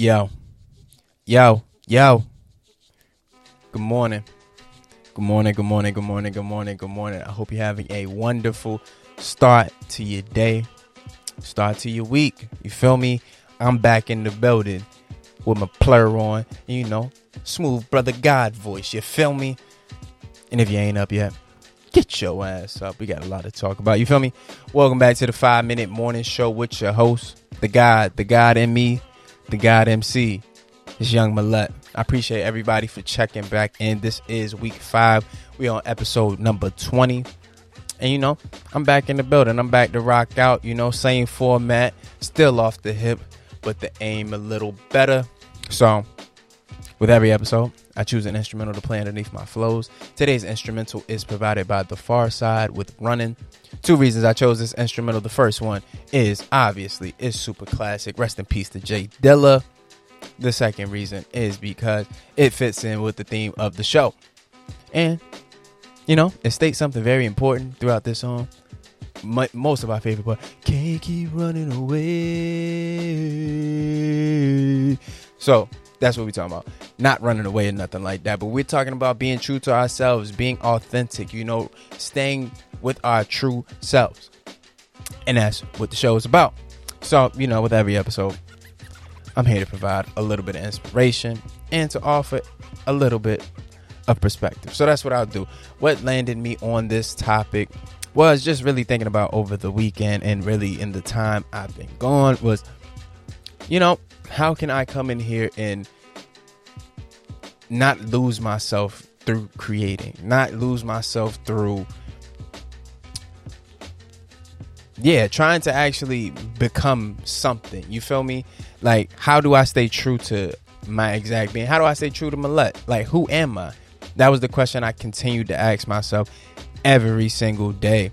Yo, yo, yo. Good morning. Good morning, good morning, good morning, good morning, good morning. I hope you're having a wonderful start to your day, start to your week. You feel me? I'm back in the building with my plur on, you know, smooth brother God voice. You feel me? And if you ain't up yet, get your ass up. We got a lot to talk about. You feel me? Welcome back to the five minute morning show with your host, the God, the God in me, the God MC. It's Young Millet. I appreciate everybody for checking back in. This is week five. We on episode number 20. And you know, I'm back in the building. I'm back to rock out, you know, same format, still off the hip, but the aim a little better. So, with every episode, I choose an instrumental to play underneath my flows. Today's instrumental is provided by The Pharcyde with Running. Two reasons I chose this instrumental. The first one is obviously is super classic. Rest in peace to J Dilla. The second reason is because it fits in with the theme of the show. And you know, it states something very important throughout this song. My, most of our favorite part, can't keep running away. So that's what we're talking about. Not running away or nothing like that, but we're talking about being true to ourselves, being authentic, you know, staying with our true selves. And that's what the show is about. So, you know, with every episode, I'm here to provide a little bit of inspiration and to offer a little bit of perspective. So that's what I'll do. What landed me on this topic was just really thinking about over the weekend and really in the time I've been gone was, you know, how can I come in here and not lose myself through creating, not lose myself through yeah, trying to actually become something. You feel me? Like, how do I stay true to my exact being? How do I stay true to Millet? Like, who am I? That was the question I continued to ask myself every single day,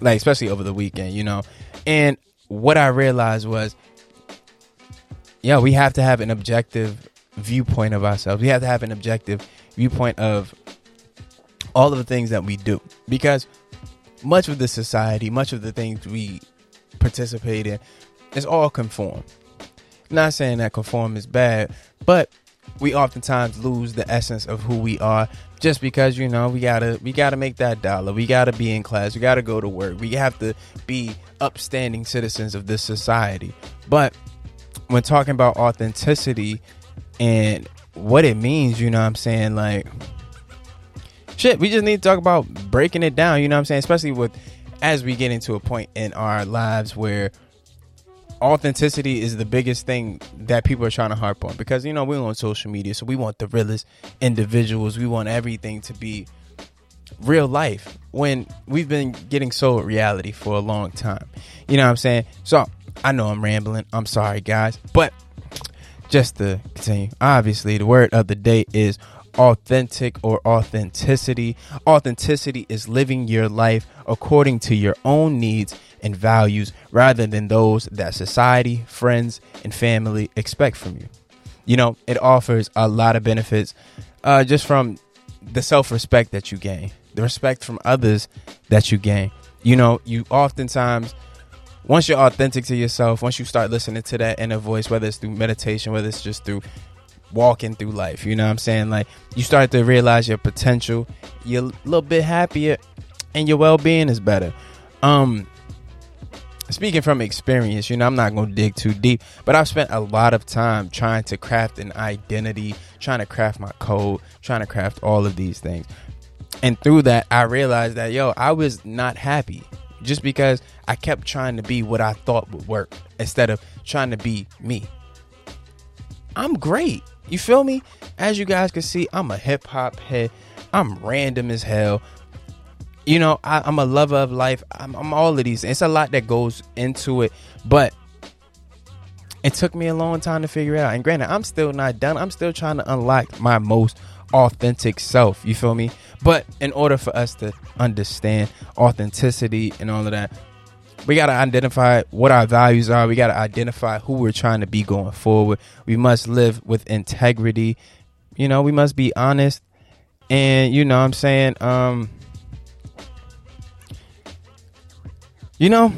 like, especially over the weekend, you know? And what I realized was, yeah, we have to have an objective viewpoint of ourselves. We have to have an objective viewpoint of all of the things that we do. Because much of the society, much of the things we participate in, is all conform. Not saying that conform is bad, but we oftentimes lose the essence of who we are just because you know we gotta we gotta make that dollar. We gotta be in class. We gotta go to work. We have to be upstanding citizens of this society. But when talking about authenticity and what it means you know what i'm saying? Like shit, we just need to talk about breaking it down, you know what I'm saying? Especially with as we get into a point in our lives where authenticity is the biggest thing that people are trying to harp on. Because you know we're on social media so we want the realest individuals. We want everything to be real life when we've been getting sold reality for a long time. You know what i'm saying? So i know i'm rambling i'm sorry guys but just to continue obviously the word of the day is authentic or authenticity. Authenticity is living your life according to your own needs and values rather than those that society, friends, and family expect from you. You know, it offers a lot of benefits uh, just from the self respect that you gain, the respect from others that you gain. You know, you oftentimes once you're authentic to yourself, once you start listening to that inner voice, whether it's through meditation, whether it's just through walking through life. You know what I'm saying? Like you start to realize your potential, you're a little bit happier, and your well being is better. Um speaking from experience, you know, I'm not going to dig too deep, but I've spent a lot of time trying to craft an identity, trying to craft my code, trying to craft all of these things. And through that, I realized that, yo, I was not happy just because I kept trying to be what I thought would work instead of trying to be me. I'm great. You feel me? As you guys can see, I'm a hip hop head. I'm random as hell. You know, I, am a lover of life. I'm, I'm all of these. It's a lot that goes into it, but it took me a long time to figure out. And granted, I'm still not done. I'm still trying to unlock my most authentic self. You feel me? But in order for us to understand authenticity and all of that, we got to identify what our values are. We got to identify who we're trying to be going forward. We must live with integrity. You know, we must be honest. And you know I'm saying um you know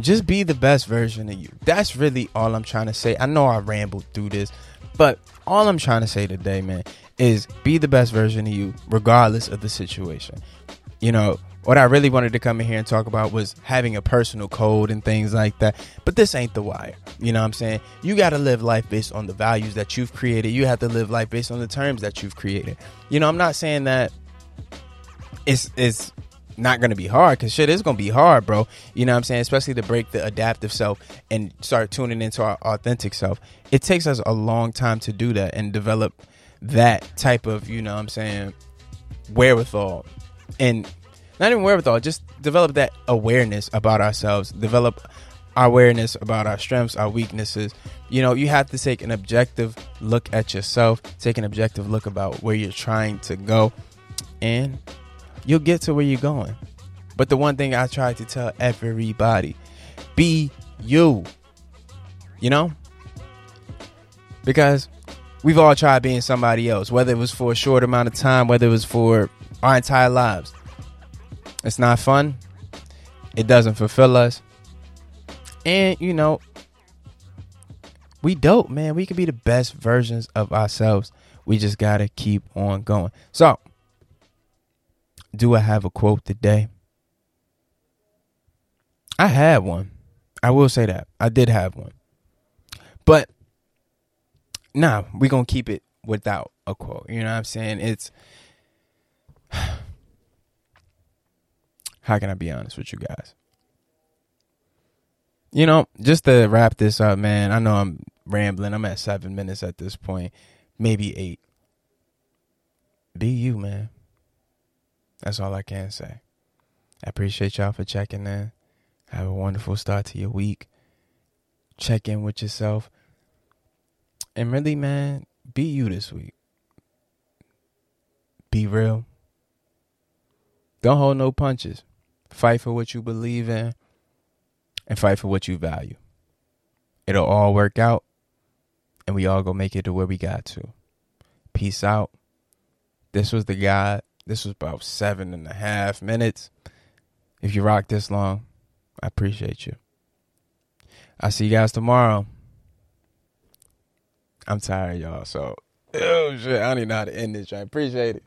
just be the best version of you. That's really all I'm trying to say. I know I rambled through this, but all I'm trying to say today, man, is be the best version of you, regardless of the situation. You know, what I really wanted to come in here and talk about was having a personal code and things like that. But this ain't the wire. You know what I'm saying? You got to live life based on the values that you've created. You have to live life based on the terms that you've created. You know, I'm not saying that it's it's not going to be hard because shit is going to be hard, bro. You know what I'm saying? Especially to break the adaptive self and start tuning into our authentic self. It takes us a long time to do that and develop that type of, you know what I'm saying, wherewithal. And not even wherewithal, just develop that awareness about ourselves, develop our awareness about our strengths, our weaknesses. You know, you have to take an objective look at yourself, take an objective look about where you're trying to go, and you'll get to where you're going. But the one thing I try to tell everybody be you. You know? Because we've all tried being somebody else, whether it was for a short amount of time, whether it was for our entire lives. It's not fun. It doesn't fulfill us. And, you know, we dope, man. We can be the best versions of ourselves. We just got to keep on going. So, do I have a quote today? I had one. I will say that. I did have one. But, nah, we're going to keep it without a quote. You know what I'm saying? It's How can I be honest with you guys? You know, just to wrap this up, man, I know I'm rambling. I'm at seven minutes at this point, maybe eight. Be you, man. That's all I can say. I appreciate y'all for checking in. Have a wonderful start to your week. Check in with yourself. And really, man, be you this week. Be real. Don't hold no punches. Fight for what you believe in and fight for what you value. It'll all work out and we all go make it to where we got to. Peace out. This was the guy. This was about seven and a half minutes. If you rock this long, I appreciate you. I'll see you guys tomorrow. I'm tired, y'all. So, oh shit, I don't even know how to end this. I appreciate it.